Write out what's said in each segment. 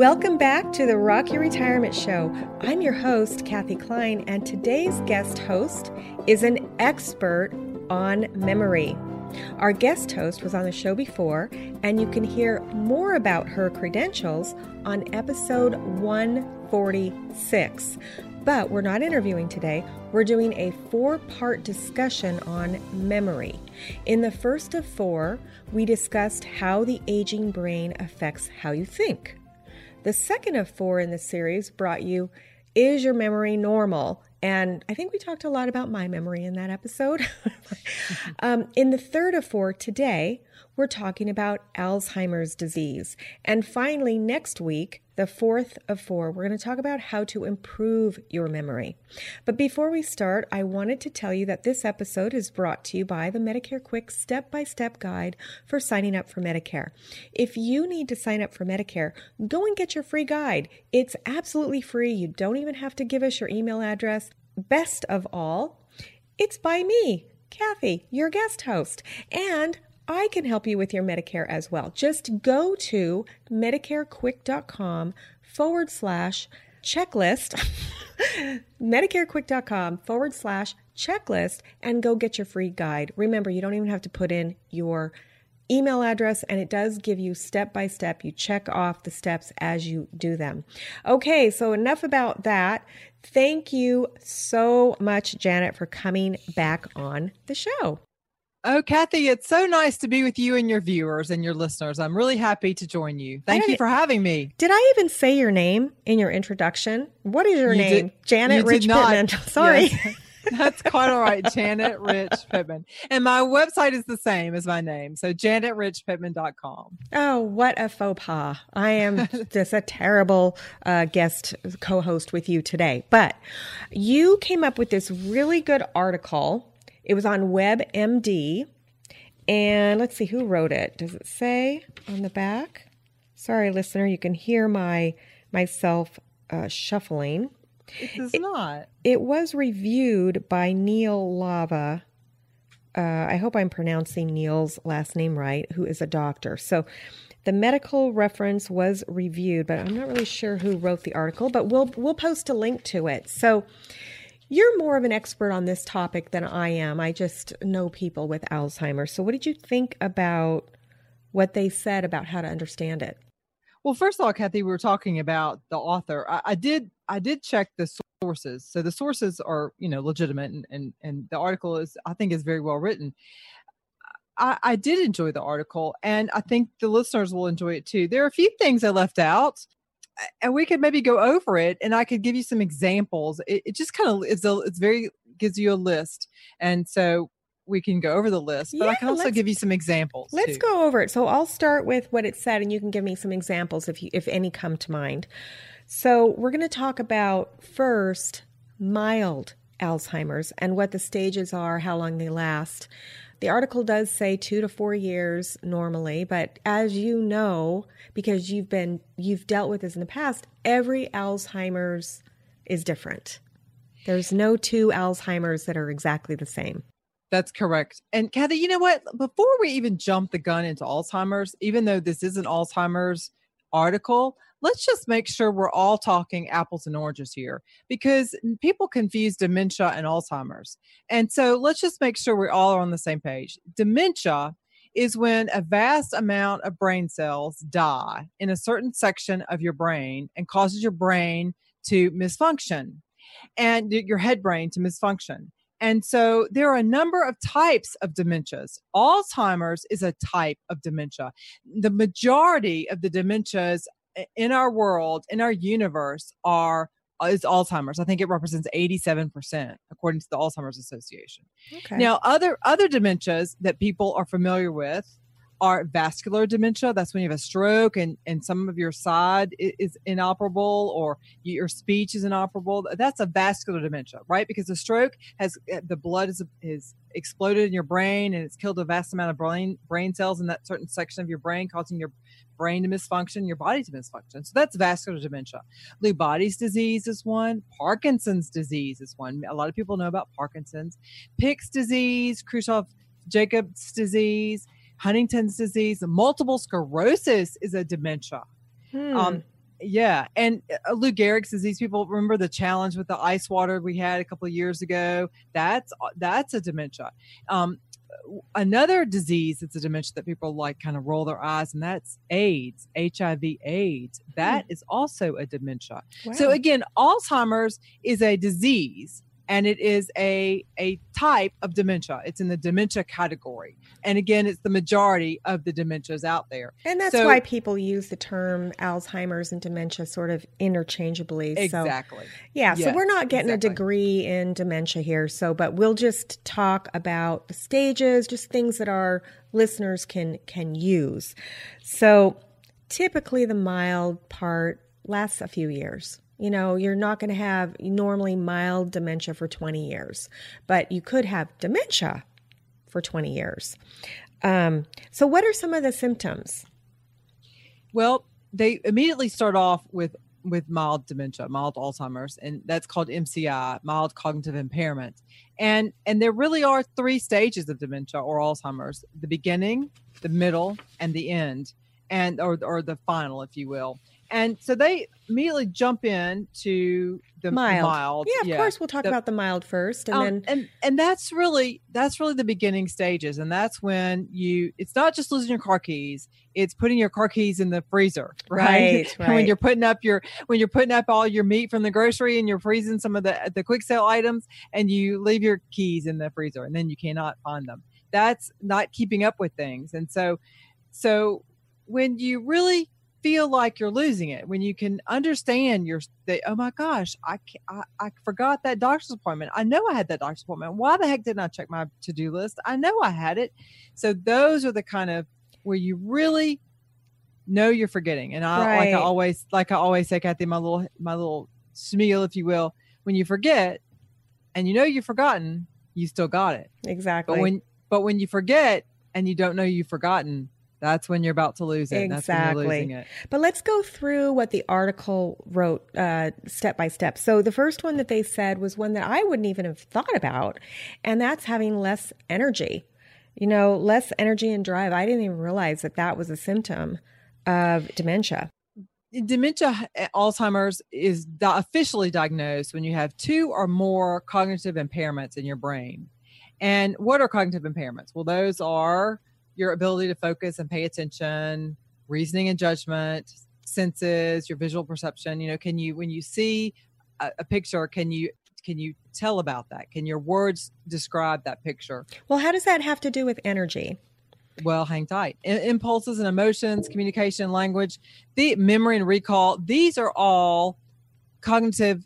Welcome back to the Rock Your Retirement Show. I'm your host, Kathy Klein, and today's guest host is an expert on memory. Our guest host was on the show before, and you can hear more about her credentials on episode 146. But we're not interviewing today. We're doing a four part discussion on memory. In the first of four, we discussed how the aging brain affects how you think. The second of four in the series brought you Is Your Memory Normal? And I think we talked a lot about my memory in that episode. um, in the third of four today, we're talking about Alzheimer's disease. And finally, next week, the fourth of four, we're going to talk about how to improve your memory. But before we start, I wanted to tell you that this episode is brought to you by the Medicare Quick step by step guide for signing up for Medicare. If you need to sign up for Medicare, go and get your free guide. It's absolutely free. You don't even have to give us your email address. Best of all, it's by me, Kathy, your guest host. And I can help you with your Medicare as well. Just go to MedicareQuick.com forward slash checklist, MedicareQuick.com forward slash checklist, and go get your free guide. Remember, you don't even have to put in your email address and it does give you step by step. You check off the steps as you do them. Okay, so enough about that. Thank you so much, Janet, for coming back on the show. Oh, Kathy, it's so nice to be with you and your viewers and your listeners. I'm really happy to join you. Thank you for having me. Did I even say your name in your introduction? What is your you name? Did, Janet you Rich Pittman. Sorry. Yes. That's quite all right. Janet Rich Pittman. And my website is the same as my name. So janetrichpittman.com. Oh, what a faux pas. I am just a terrible uh, guest co host with you today. But you came up with this really good article it was on WebMD. And let's see who wrote it. Does it say on the back? Sorry, listener, you can hear my myself uh, shuffling. It does it, not. It was reviewed by Neil Lava. Uh, I hope I'm pronouncing Neil's last name right, who is a doctor. So the medical reference was reviewed, but I'm not really sure who wrote the article, but we'll we'll post a link to it. So you're more of an expert on this topic than I am. I just know people with Alzheimer's. So, what did you think about what they said about how to understand it? Well, first of all, Kathy, we were talking about the author. I, I did I did check the sources. So the sources are, you know, legitimate and and, and the article is I think is very well written. I, I did enjoy the article and I think the listeners will enjoy it too. There are a few things I left out and we could maybe go over it and I could give you some examples. It, it just kind of is a, it's very gives you a list. And so we can go over the list, but yeah, I can also give you some examples. Let's too. go over it. So I'll start with what it said and you can give me some examples if you if any come to mind. So we're going to talk about first mild Alzheimer's and what the stages are, how long they last. The article does say 2 to 4 years normally, but as you know because you've been you've dealt with this in the past, every Alzheimer's is different. There's no two Alzheimer's that are exactly the same. That's correct. And Kathy, you know what? Before we even jump the gun into Alzheimer's, even though this is an Alzheimer's article, let's just make sure we're all talking apples and oranges here because people confuse dementia and Alzheimer's. And so let's just make sure we all are on the same page. Dementia is when a vast amount of brain cells die in a certain section of your brain and causes your brain to misfunction and your head brain to misfunction. And so there are a number of types of dementias. Alzheimer's is a type of dementia. The majority of the dementias in our world, in our universe, are uh, is Alzheimer's. I think it represents 87% according to the Alzheimer's Association. Okay. Now, other other dementias that people are familiar with are vascular dementia. That's when you have a stroke and, and some of your side is, inoperable or your speech is inoperable. That's a vascular dementia, right? Because the stroke has eh, the blood is, is exploded in your brain and it's killed a vast amount of brain brain cells in that certain section of your brain, causing your brain to misfunction, your body to misfunction. So that's vascular dementia. Lewy body's disease is one. Parkinson's disease is one. A lot of people know about Parkinson's. Pick's disease, Khrushchev Jacobs disease Huntington's disease, multiple sclerosis is a dementia. Hmm. Um, yeah, and uh, Lou Gehrig's disease. People remember the challenge with the ice water we had a couple of years ago. That's uh, that's a dementia. Um, another disease that's a dementia that people like kind of roll their eyes, and that's AIDS, HIV, AIDS. That hmm. is also a dementia. Wow. So again, Alzheimer's is a disease and it is a a type of dementia. It's in the dementia category, and again, it's the majority of the dementias out there. And that's so, why people use the term Alzheimer's and dementia sort of interchangeably. Exactly. So, yeah. Yes, so we're not getting exactly. a degree in dementia here. So, but we'll just talk about the stages, just things that our listeners can can use. So, typically, the mild part lasts a few years. You know, you're not going to have normally mild dementia for 20 years, but you could have dementia for 20 years. Um, so, what are some of the symptoms? Well, they immediately start off with with mild dementia, mild Alzheimer's, and that's called MCI, mild cognitive impairment. And and there really are three stages of dementia or Alzheimer's: the beginning, the middle, and the end, and or or the final, if you will and so they immediately jump in to the mild. mild. Yeah, of yeah. course we'll talk the, about the mild first and um, then and and that's really that's really the beginning stages and that's when you it's not just losing your car keys, it's putting your car keys in the freezer, right? right, right. when you're putting up your when you're putting up all your meat from the grocery and you're freezing some of the the quick sale items and you leave your keys in the freezer and then you cannot find them. That's not keeping up with things. And so so when you really feel like you're losing it when you can understand your oh my gosh I, I i forgot that doctor's appointment. I know i had that doctor's appointment. Why the heck didn't i check my to-do list? I know i had it. So those are the kind of where you really know you're forgetting and i right. like i always like i always say kathy my little my little spiel if you will when you forget and you know you've forgotten you still got it. Exactly. but when but when you forget and you don't know you've forgotten that's when you're about to lose it. Exactly. It. But let's go through what the article wrote uh, step by step. So the first one that they said was one that I wouldn't even have thought about, and that's having less energy. You know, less energy and drive. I didn't even realize that that was a symptom of dementia. Dementia, eh, Alzheimer's is officially diagnosed when you have two or more cognitive impairments in your brain. And what are cognitive impairments? Well, those are your ability to focus and pay attention, reasoning and judgment, senses, your visual perception. You know, can you when you see a, a picture, can you can you tell about that? Can your words describe that picture? Well, how does that have to do with energy? Well, hang tight. Impulses and emotions, communication, language, the memory and recall, these are all cognitive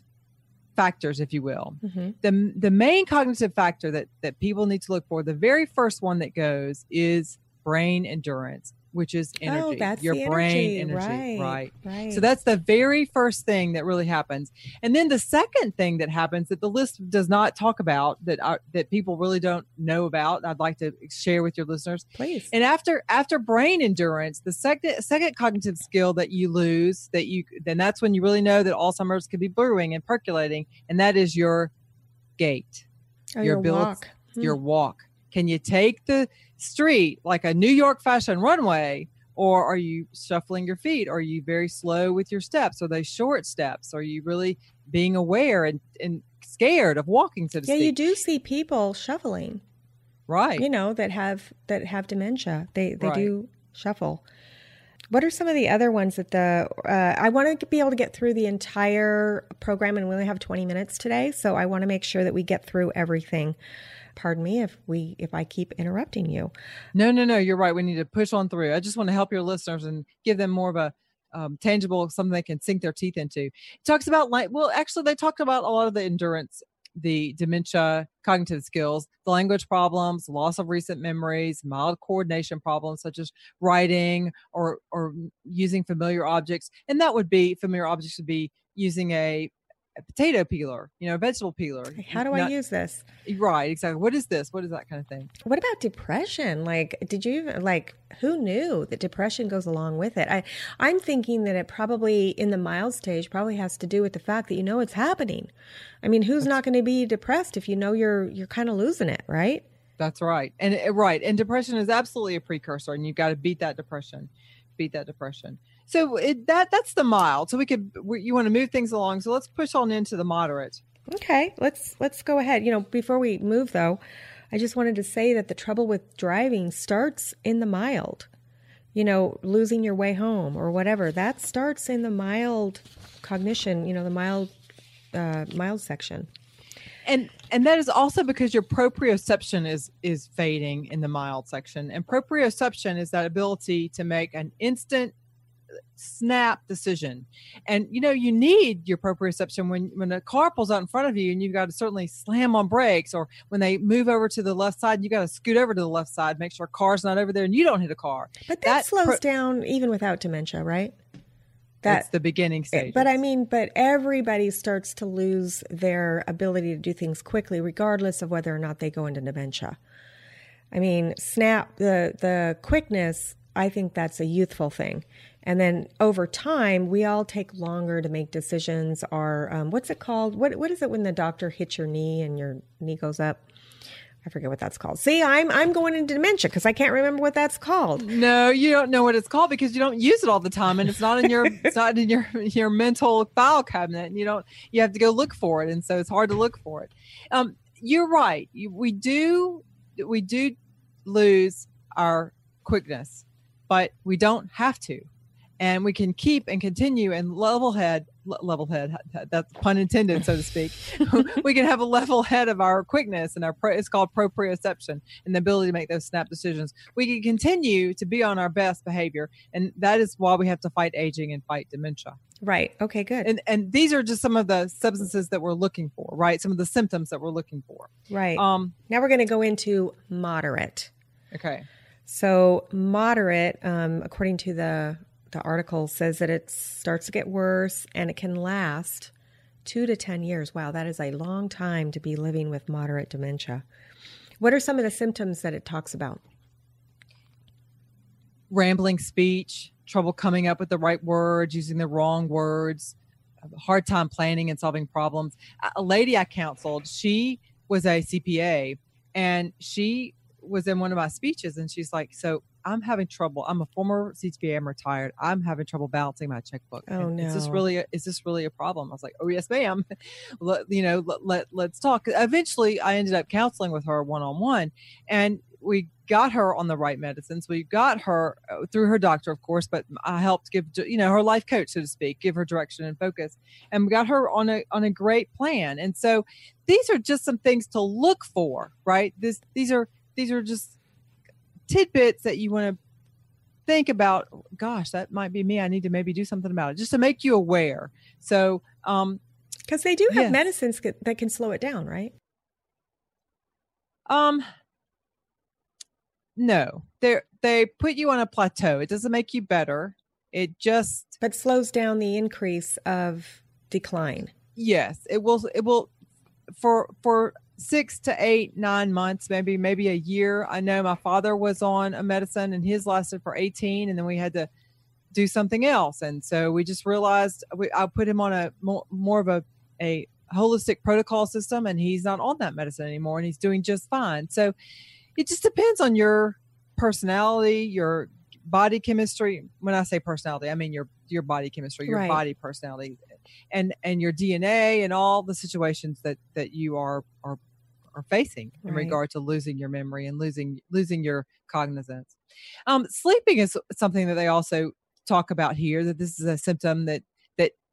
factors, if you will. Mm-hmm. The the main cognitive factor that that people need to look for, the very first one that goes is brain endurance. Which is energy. Oh, that's your brain energy. energy. Right, right. So that's the very first thing that really happens. And then the second thing that happens that the list does not talk about that are, that people really don't know about, I'd like to share with your listeners. Please. And after after brain endurance, the second second cognitive skill that you lose that you then that's when you really know that Alzheimer's could be brewing and percolating, and that is your gait, oh, your your build- walk. Hmm. your walk. Can you take the street like a New York fashion runway? Or are you shuffling your feet? Are you very slow with your steps? Are they short steps? Are you really being aware and, and scared of walking, so to Yeah, speak? Yeah, you do see people shuffling. Right. You know that have that have dementia. They they Right. do shuffle. What are some of the other ones that the uh, I want to be able to get through the entire program, and we only have twenty minutes today, so I want to make sure that we get through everything. Pardon me if we if I keep interrupting you. No, no, no. You're right. We need to push on through. I just want to help your listeners and give them more of a um, tangible something they can sink their teeth into. It talks about like well, actually, they talked about a lot of the endurance, the dementia, cognitive skills, the language problems, loss of recent memories, mild coordination problems such as writing or or using familiar objects, and that would be familiar objects would be using a, a potato peeler, you know, a vegetable peeler. How do I use this? Right, exactly. What is this? What is that kind of thing? What about depression? Like, did you even like who knew that depression goes along with it? I I'm thinking that it probably in the mild stage probably has to do with the fact that you know it's happening. I mean, who's not going to be depressed if you know you're you're kind of losing it, right? That's right. And uh, right. And depression is absolutely a precursor and you've got to beat that depression. Beat that depression. So it, that that's the mild. So we could we, you want to move things along. So let's push on into the moderate. Okay, let's let's go ahead. You know, before we move though, I just wanted to say that the trouble with driving starts in the mild. You know, losing your way home or whatever. That starts in the mild cognition, you know, the mild uh, mild section. And and that is also because your proprioception is is fading in the mild section. And proprioception is that ability to make an instant snap decision. And you know, you need your proprioception when when a car pulls out in front of you and you've got to certainly slam on brakes or when they move over to the left side, you got to scoot over to the left side, make sure a car's not over there and you don't hit a car. But that, That slows pro- down even without dementia, right? That's That the beginning stage. but I mean, but everybody starts to lose their ability to do things quickly, regardless of whether or not they go into dementia. I mean, snap the the quickness. I think that's a youthful thing, and then over time, we all take longer to make decisions. Or um, what's it called? What what is it when the doctor hits your knee and your knee goes up? I forget what that's called. See, I'm I'm going into dementia because I can't remember what that's called. No, you don't know what it's called because you don't use it all the time, and it's not in your it's not in your your mental file cabinet, and you don't you have to go look for it, and so it's hard to look for it. Um, you're right. You, we do we do lose our quickness, but we don't have to, and we can keep and continue and level head level head that's pun intended so to speak we can have a level head of our quickness and our pro, it's called proprioception and the ability to make those snap decisions we can continue to be on our best behavior and that is why we have to fight aging and fight dementia Right. Okay. Good. and and these are just some of the substances that we're looking for right some of the symptoms that we're looking for right. um now we're going to go into moderate. okay So moderate, um, according to the the article, says that it starts to get worse and it can last two to ten years. Wow, that is a long time to be living with moderate dementia. What are some of the symptoms that it talks about? rambling speech, trouble coming up with the right words, using the wrong words, hard time planning and solving problems. A lady I counseled, she was a CPA and she was in one of my speeches and she's like, So I'm having trouble. I'm a former CPA, I'm retired. I'm having trouble balancing my checkbook. Oh, And Is this really a, is this really a problem? I was like, Oh yes, ma'am. let, you know, let, let let's talk. Eventually I ended up counseling with her one on one and we got her on the right medicines. We got her uh, through her doctor, of course, but I helped give you know her life coach, so to speak, give her direction and focus, and we got her on a on a great plan. And so these are just some things to look for, right? This these are these are just tidbits that you want to think about. Gosh, that might be me. I need to maybe do something about it, just to make you aware. So um, Because they do have Yes. medicines that- can slow it down, right? Um, no, they they put you on a plateau. It doesn't make you better. It just but slows down the increase of decline. Yes, it will. It will for for six to eight, nine months, maybe maybe a year. I know my father was on a medicine and his lasted for eighteen, and then we had to do something else, and so we just realized we, I put him on a more, more of a a holistic protocol system, and he's not on that medicine anymore, and he's doing just fine. So it just depends on your personality, your body chemistry. When I say personality, I mean your your body chemistry, your right. body personality, and and your DNA, and all the situations that that you are are are facing in right. regard to losing your memory and losing losing your cognizance. Um, sleeping is something that they also talk about here. That this is a symptom that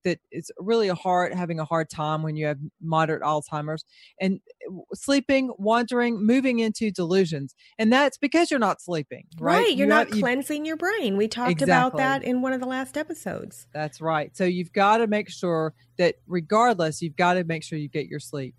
that it's really a hard having a hard time when you have moderate alzheimer's and uh, sleeping wandering moving into delusions and that's because you're not sleeping right, right you're, not, cleansing your brain we talked exactly. about that in one of the last episodes that's right so you've got to make sure that regardless you've got to make sure you get your sleep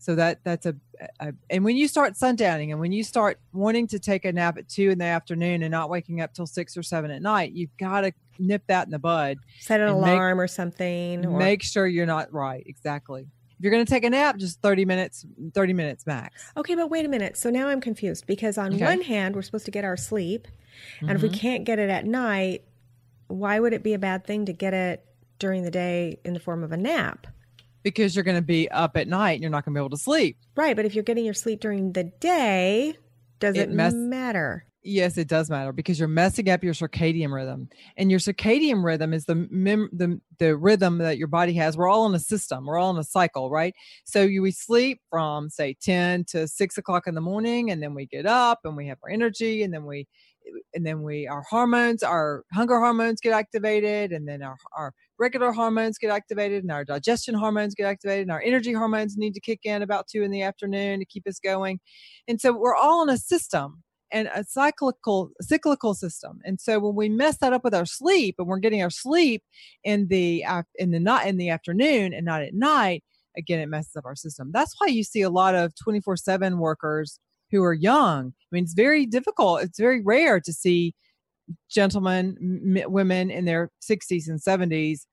so that that's a, a, and when you start sundowning and when you start wanting to take a nap at two in the afternoon and not waking up till six or seven at night you've got to nip that in the bud set an alarm make, or something or... make sure you're not right exactly if you're going to take a nap just 30 minutes 30 minutes max okay but wait a minute so now i'm confused because on okay. one hand we're supposed to get our sleep and mm-hmm. if we mm-hmm. can't get it at night why would it be a bad thing to get it during the day in the form of a nap because you're going to be up at night and you're not going to be able to sleep. Right. But if you're getting your sleep during the day, does it, it mess- matter? Yes, it does matter because you're messing up your circadian rhythm, and your circadian rhythm is the mem- the the rhythm that your body has. We're all in a system. We're all in a cycle, right? So you we sleep from say ten to six o'clock in the morning, and then we get up and we have our energy, and then we and then we our hormones, our hunger hormones get activated, and then our our regular hormones get activated and our digestion hormones get activated and our energy hormones need to kick in about two in the afternoon to keep us going. And so we're all in a system and a cyclical cyclical system. And so when we mess that up with our sleep and we're getting our sleep in the uh, in the not in the afternoon and not at night, again it messes up our system. That's why you see a lot of 24/7 workers who are young. I mean it's very difficult. It's very rare to see gentlemen, m- women in their 60s and 70s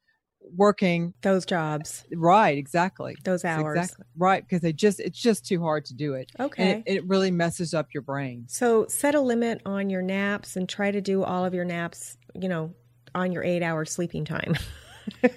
working those jobs. Right exactly. Those hours. Exactly right because they just it's just too hard to do it. Okay it, it, really messes up your brain. So set a limit on your naps and try to do all of your naps you know on your eight hour sleeping time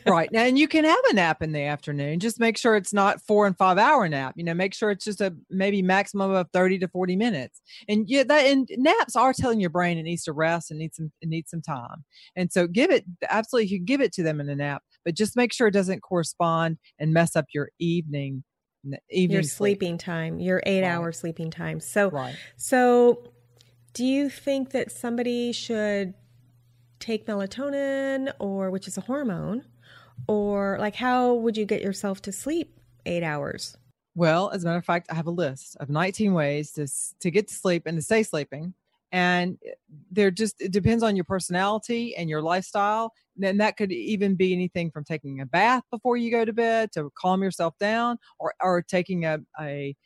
right now and you can have a nap in the afternoon just make sure it's not four and five hour nap you know make sure it's just a maybe maximum of 30 to 40 minutes and yeah that and naps are telling your brain it needs to rest and needs some it needs some time and so give it absolutely you can give it to them in a nap but just make sure it doesn't correspond and mess up your evening evening your sleeping sleep. time your eight right. hour sleeping time so right. so do you think that somebody should take melatonin or which is a hormone or like how would you get yourself to sleep eight hours? Well as a matter of fact i have a list of 19 ways to, to get to sleep and to stay sleeping. And eh, there just it depends on your personality and your lifestyle. And that could even be anything from taking a bath before you go to bed to calm yourself down or or taking a, a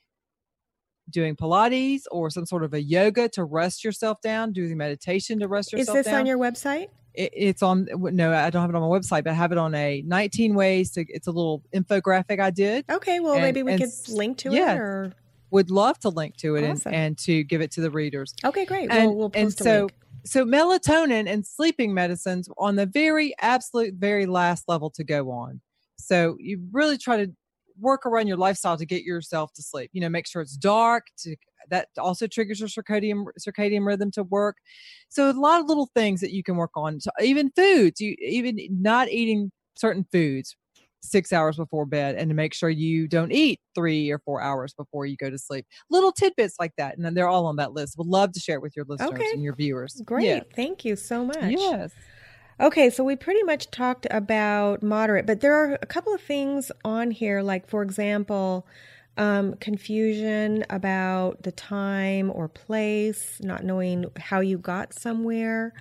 doing Pilates or some sort of a yoga to rest yourself down, doing meditation to rest yourself down. Is this down. on your website? It, it's on, no, I don't have it on my website, but I have it on a 19 ways to, it's a little infographic I did. Okay. Well, and, maybe we could link to yeah, it or. Would love to link to it awesome. and, and to give it to the readers. Okay, great. And, well, we'll post and so, link. So melatonin and sleeping medicines on the very absolute very last level to go on. So you really try to work around your lifestyle to get yourself to sleep. You know, make sure it's dark. To that also triggers your circadian circadian rhythm to work. So a lot of little things that you can work on. So even foods, you even not eating certain foods six hours before bed and to make sure you don't eat three or four hours before you go to sleep. Little tidbits like that. And then they're all on that list. Would love to share it with your listeners okay. and your viewers. Great. Yeah. Thank you so much. Yes. Okay, so we pretty much talked about moderate, but there are a couple of things on here, like, for example, um, confusion about the time or place, not knowing how you got somewhere.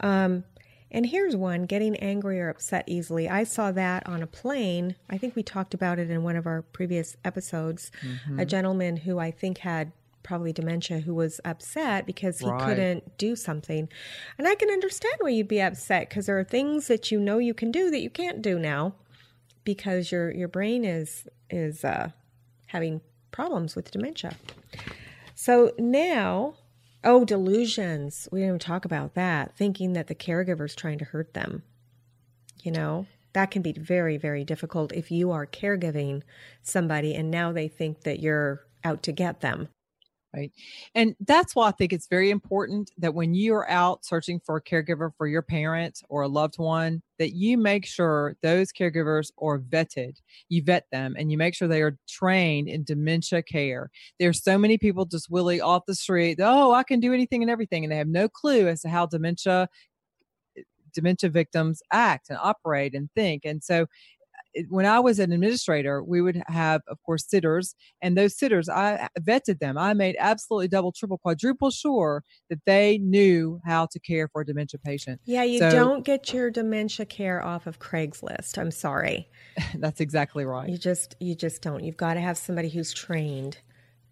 Um, and here's one getting angry or upset easily. I saw that on a plane. I think we talked about it in one of our previous episodes. Mm-hmm. A gentleman who I think had probably dementia who was upset because he Right. couldn't do something. And I can understand why you'd be upset because there are things that you know you can do that you can't do now because your your brain is is uh, having problems with dementia. So now, oh, delusions. We didn't even talk about that. Thinking that the caregiver's trying to hurt them. You know, that can be very, very difficult if you are caregiving somebody and now they think that you're out to get them. Right. And that's why I think it's very important that when you are out searching for a caregiver for your parent or a loved one, that you make sure those caregivers are vetted. You vet them and you make sure they are trained in dementia care. There's so many people just willy off the street, oh, I can do anything and everything. And they have no clue as to how dementia eh, dementia victims act and operate and think. And so when I was an administrator, we would have, of course, sitters, and those sitters, I vetted them. I made absolutely double, triple, quadruple sure that they knew how to care for a dementia patient. Yeah, you So- don't get your dementia care off of Craigslist. I'm sorry. That's exactly right. You just you just don't. You've got to have somebody who's trained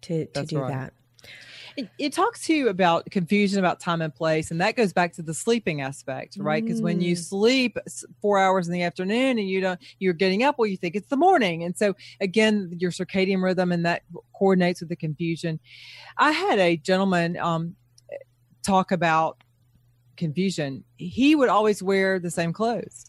to to That's do right. that. It, it talks to you about confusion about time and place, and that goes back to the sleeping aspect, right? Because when you Mm. sleep four hours in the afternoon and you don't, you're getting up, well, you think it's the morning, and so again, your circadian rhythm and that coordinates with the confusion. I had a gentleman um, talk about confusion. He would always wear the same clothes,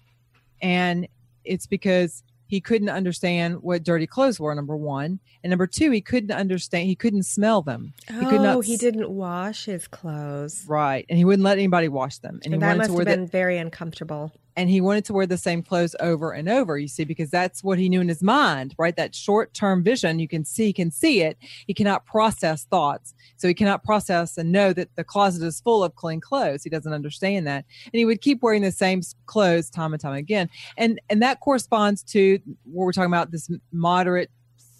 and it's because he couldn't understand what dirty clothes were. Number one, and number two, he couldn't understand. He couldn't smell them. Oh, He could not oh, he didn't wash his clothes. Right. And he wouldn't let anybody wash them. And he that must have the, been very uncomfortable. And he wanted to wear the same clothes over and over, you see, because that's what he knew in his mind, right? That short term vision, you can see, can see it. He cannot process thoughts. So he cannot process and know that the closet is full of clean clothes. He doesn't understand that. And he would keep wearing the same clothes time and time again. And and that corresponds to what we're talking about this moderate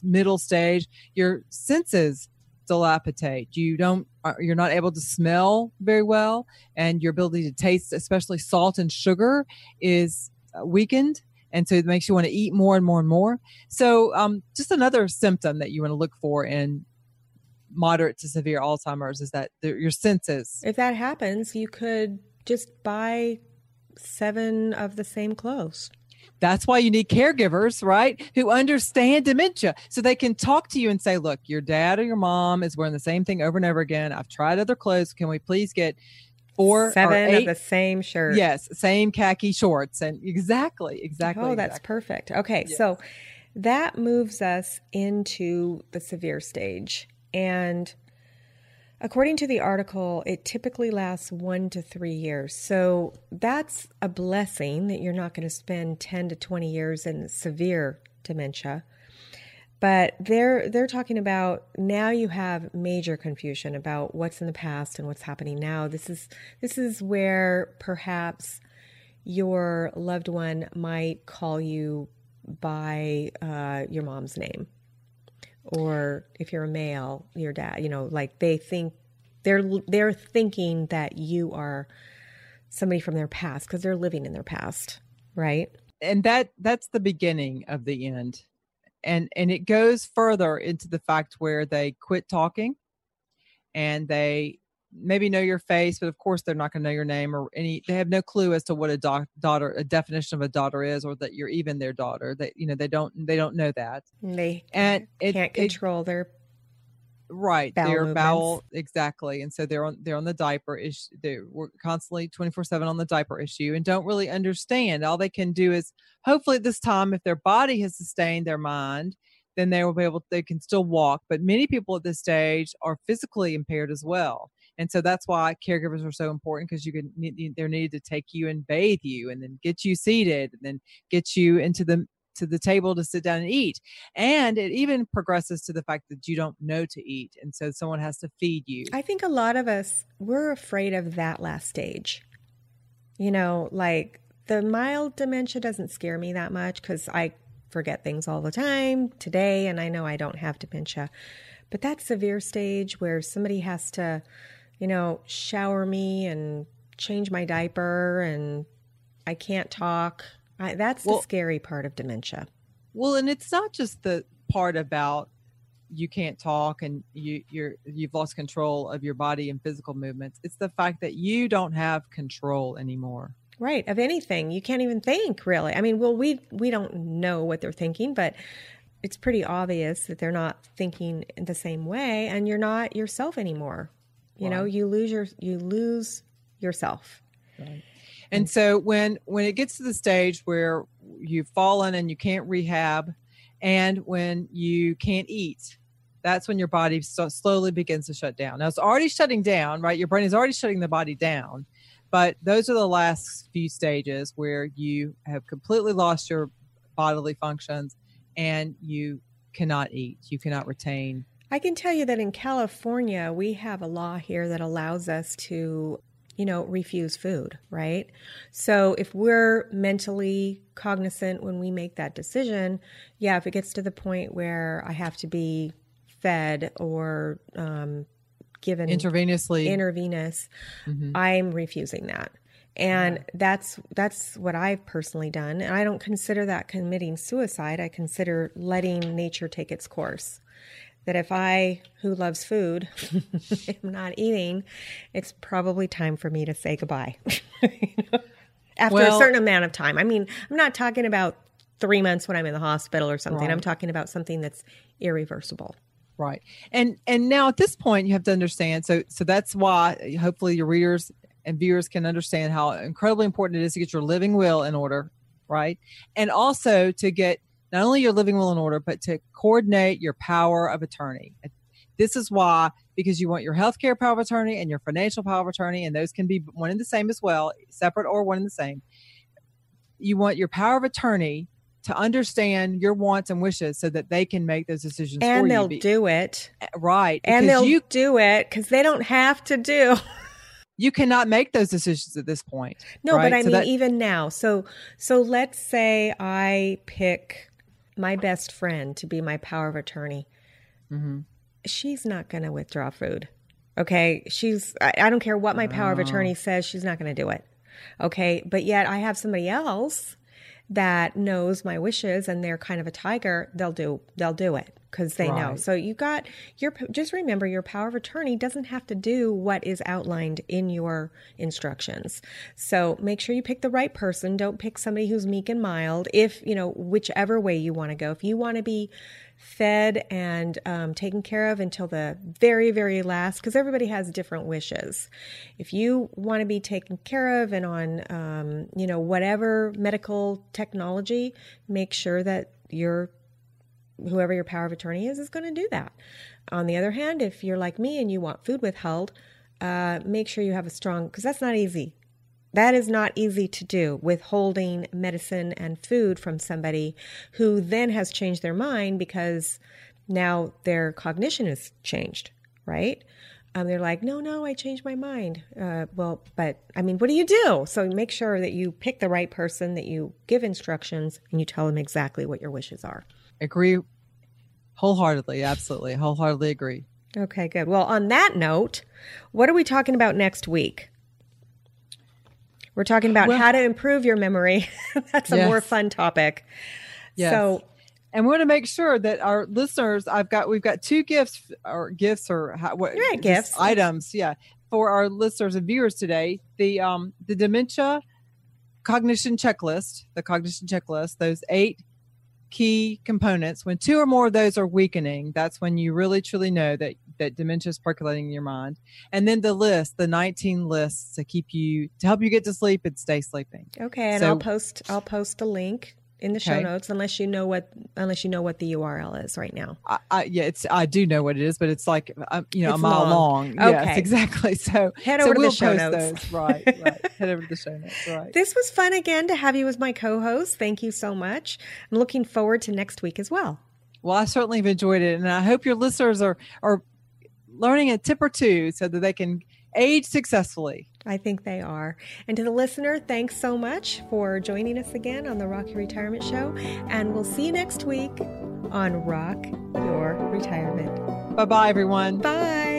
middle stage. Your senses dilapidate. You don't you're not able to smell very well and your ability to taste especially salt and sugar is weakened and so it makes you want to eat more and more and more so um, just another symptom that you want to look for in moderate to severe alzheimer's is that the, your senses If that happens, you could just buy seven of the same clothes. That's why you need caregivers right who understand dementia so they can talk to you and say look your dad or your mom is wearing the same thing over and over again i've tried other clothes can we please get four or seven eight of the same shirt. yes same khaki shorts and exactly exactly Oh, that's exactly. perfect. Okay, Yes. so that moves us into the severe stage. And according to the article, it typically lasts one to three years. So that's a blessing that you're not going to spend 10 to 20 years in severe dementia. But they're they're talking about now you have major confusion about what's in the past and what's happening now. This is this is where perhaps your loved one might call you by uh, your mom's name, or if you're a male, your dad. You know, like they think they're they're thinking that you are somebody from their past because they're living in their past, right? and that that's the beginning of the end and and it goes further into the fact where they quit talking and they maybe know your face but of course they're not going to know your name or any they have no clue as to what a doc, daughter a definition of a daughter is or that you're even their daughter. That you know they don't they don't know that. They and it, can't it control their right bowel their movements. bowel exactly and so they're on they're on the diaper issue they we're constantly 24 7 on the diaper issue and don't really understand. All they can do is hopefully at this time if their body has sustained their mind then they will be able they can still walk but many people at this stage are physically impaired as well and so that's why caregivers are so important because you can they're needed to take you and bathe you and then get you seated and then get you into the to the table to sit down and eat and it even progresses to the fact that you don't know to eat and so someone has to feed you I think a lot of us we're afraid of that last stage. You know, like the mild dementia doesn't scare me that much cuz I forget things all the time today and I know I don't have dementia. But that severe stage where somebody has to, you know, shower me and change my diaper and I can't talk. I, that's Well- the scary part of dementia. well and it's not just the part about you can't talk and you you're you've lost control of your body and physical movements. It's the fact that you don't have control anymore. Right of anything. You can't even think really. I mean well we we don't know what they're thinking but it's pretty obvious that they're not thinking the same way and you're not yourself anymore you know you lose your you lose yourself. Right. And so when when it gets to the stage where you've fallen and you can't rehab and when you can't eat that's when your body so slowly begins to shut down. Now it's already shutting down right? Your brain is already shutting the body down. But those are the last few stages where you have completely lost your bodily functions and you cannot eat. You cannot retain I can tell you that in California, we have a law here that allows us to you know, refuse food, right? So if we're mentally cognizant when we make that decision, yeah, if it gets to the point where I have to be fed or um, given intravenously intravenous, mm-hmm. I'm refusing that. And that's that's what I've personally done. And I don't consider that committing suicide. I consider letting nature take its course that if I, who loves food, am not eating, it's probably time for me to say goodbye. After well, a certain amount of time. I mean, I'm not talking about three months when I'm in the hospital or something. Right. I'm talking about something that's irreversible. Right. And and now at this point you have to understand so so that's why hopefully your readers and viewers can understand how incredibly important it is to get your living will in order, right? And also to get not only your living will in order, but to coordinate your power of attorney. This is why, because you want your healthcare power of attorney and your financial power of attorney, and those can be one and the same as well, separate or one and the same. You want your power of attorney to understand your wants and wishes so that they can make those decisions and they'll do it eh, right and they'll you, do it because they don't have to do you cannot make those decisions at this point no right? but i so mean that, even now so so let's say i pick my best friend to be my power of attorney, mm-hmm. she's not going to withdraw food. Okay. She's, I, I don't care what my power oh. of attorney says, she's not going to do it. Okay. But yet I have somebody else that knows my wishes and they're kind of a tiger. They'll do, they'll do it because they right. know. So you got your just remember your power of attorney doesn't have to do what is outlined in your instructions. So make sure you pick the right person. Don't pick somebody who's meek and mild. If you know whichever way you want to go. If you want to be fed and um, taken care of until the very, very last, because everybody has different wishes. If you want to be taken care of and on, um, you know, whatever medical technology, make sure that you're whoever your power of attorney is is going to do that. On the other hand, if you're like me and you want food withheld, uh, make sure you have a strong because that's not easy. That is not easy to do, withholding medicine and food from somebody who then has changed their mind because now their cognition has changed, right? Um, they're like, no, no, I changed my mind. Uh, well, but I mean, what do you do? So make sure that you pick the right person, that you give instructions, and you tell them exactly what your wishes are. Agree wholeheartedly. Absolutely. Wholeheartedly agree. Okay, good. Well, on that note, what are we talking about next week? We're talking about well, how to improve your memory. That's a yes. more fun topic. Yes. So, and we want to make sure that our listeners, I've got, we've got two gifts or gifts or how, what yeah, gifts items. Yeah. For our listeners and viewers today, the, um, the dementia cognition checklist, the cognition checklist, those eight key components. When two or more of those are weakening that's when you really truly know that that dementia is percolating in your mind. And then the list the 19 lists to keep you to help you get to sleep and stay sleeping. Okay and so, i'll post i'll post a link in the show notes unless you know what unless you know what the URL is right now. I, I, yeah, it's I do know what it is, but it's like uh, you know it's a mile long. long. Okay. Yes, exactly. So head over so to we'll the show notes. Those. Right, right. head over to the show notes. Right. This was fun again to have you as my co-host. Thank you so much. I'm looking forward to next week as well. Well, I certainly have enjoyed it, and I hope your listeners are are learning a tip or two so that they can age successfully. I think they are. And to the listener, thanks so much for joining us again on the Rock Your Retirement Show. And we'll see you next week on Rock Your Retirement. Bye bye, everyone. Bye.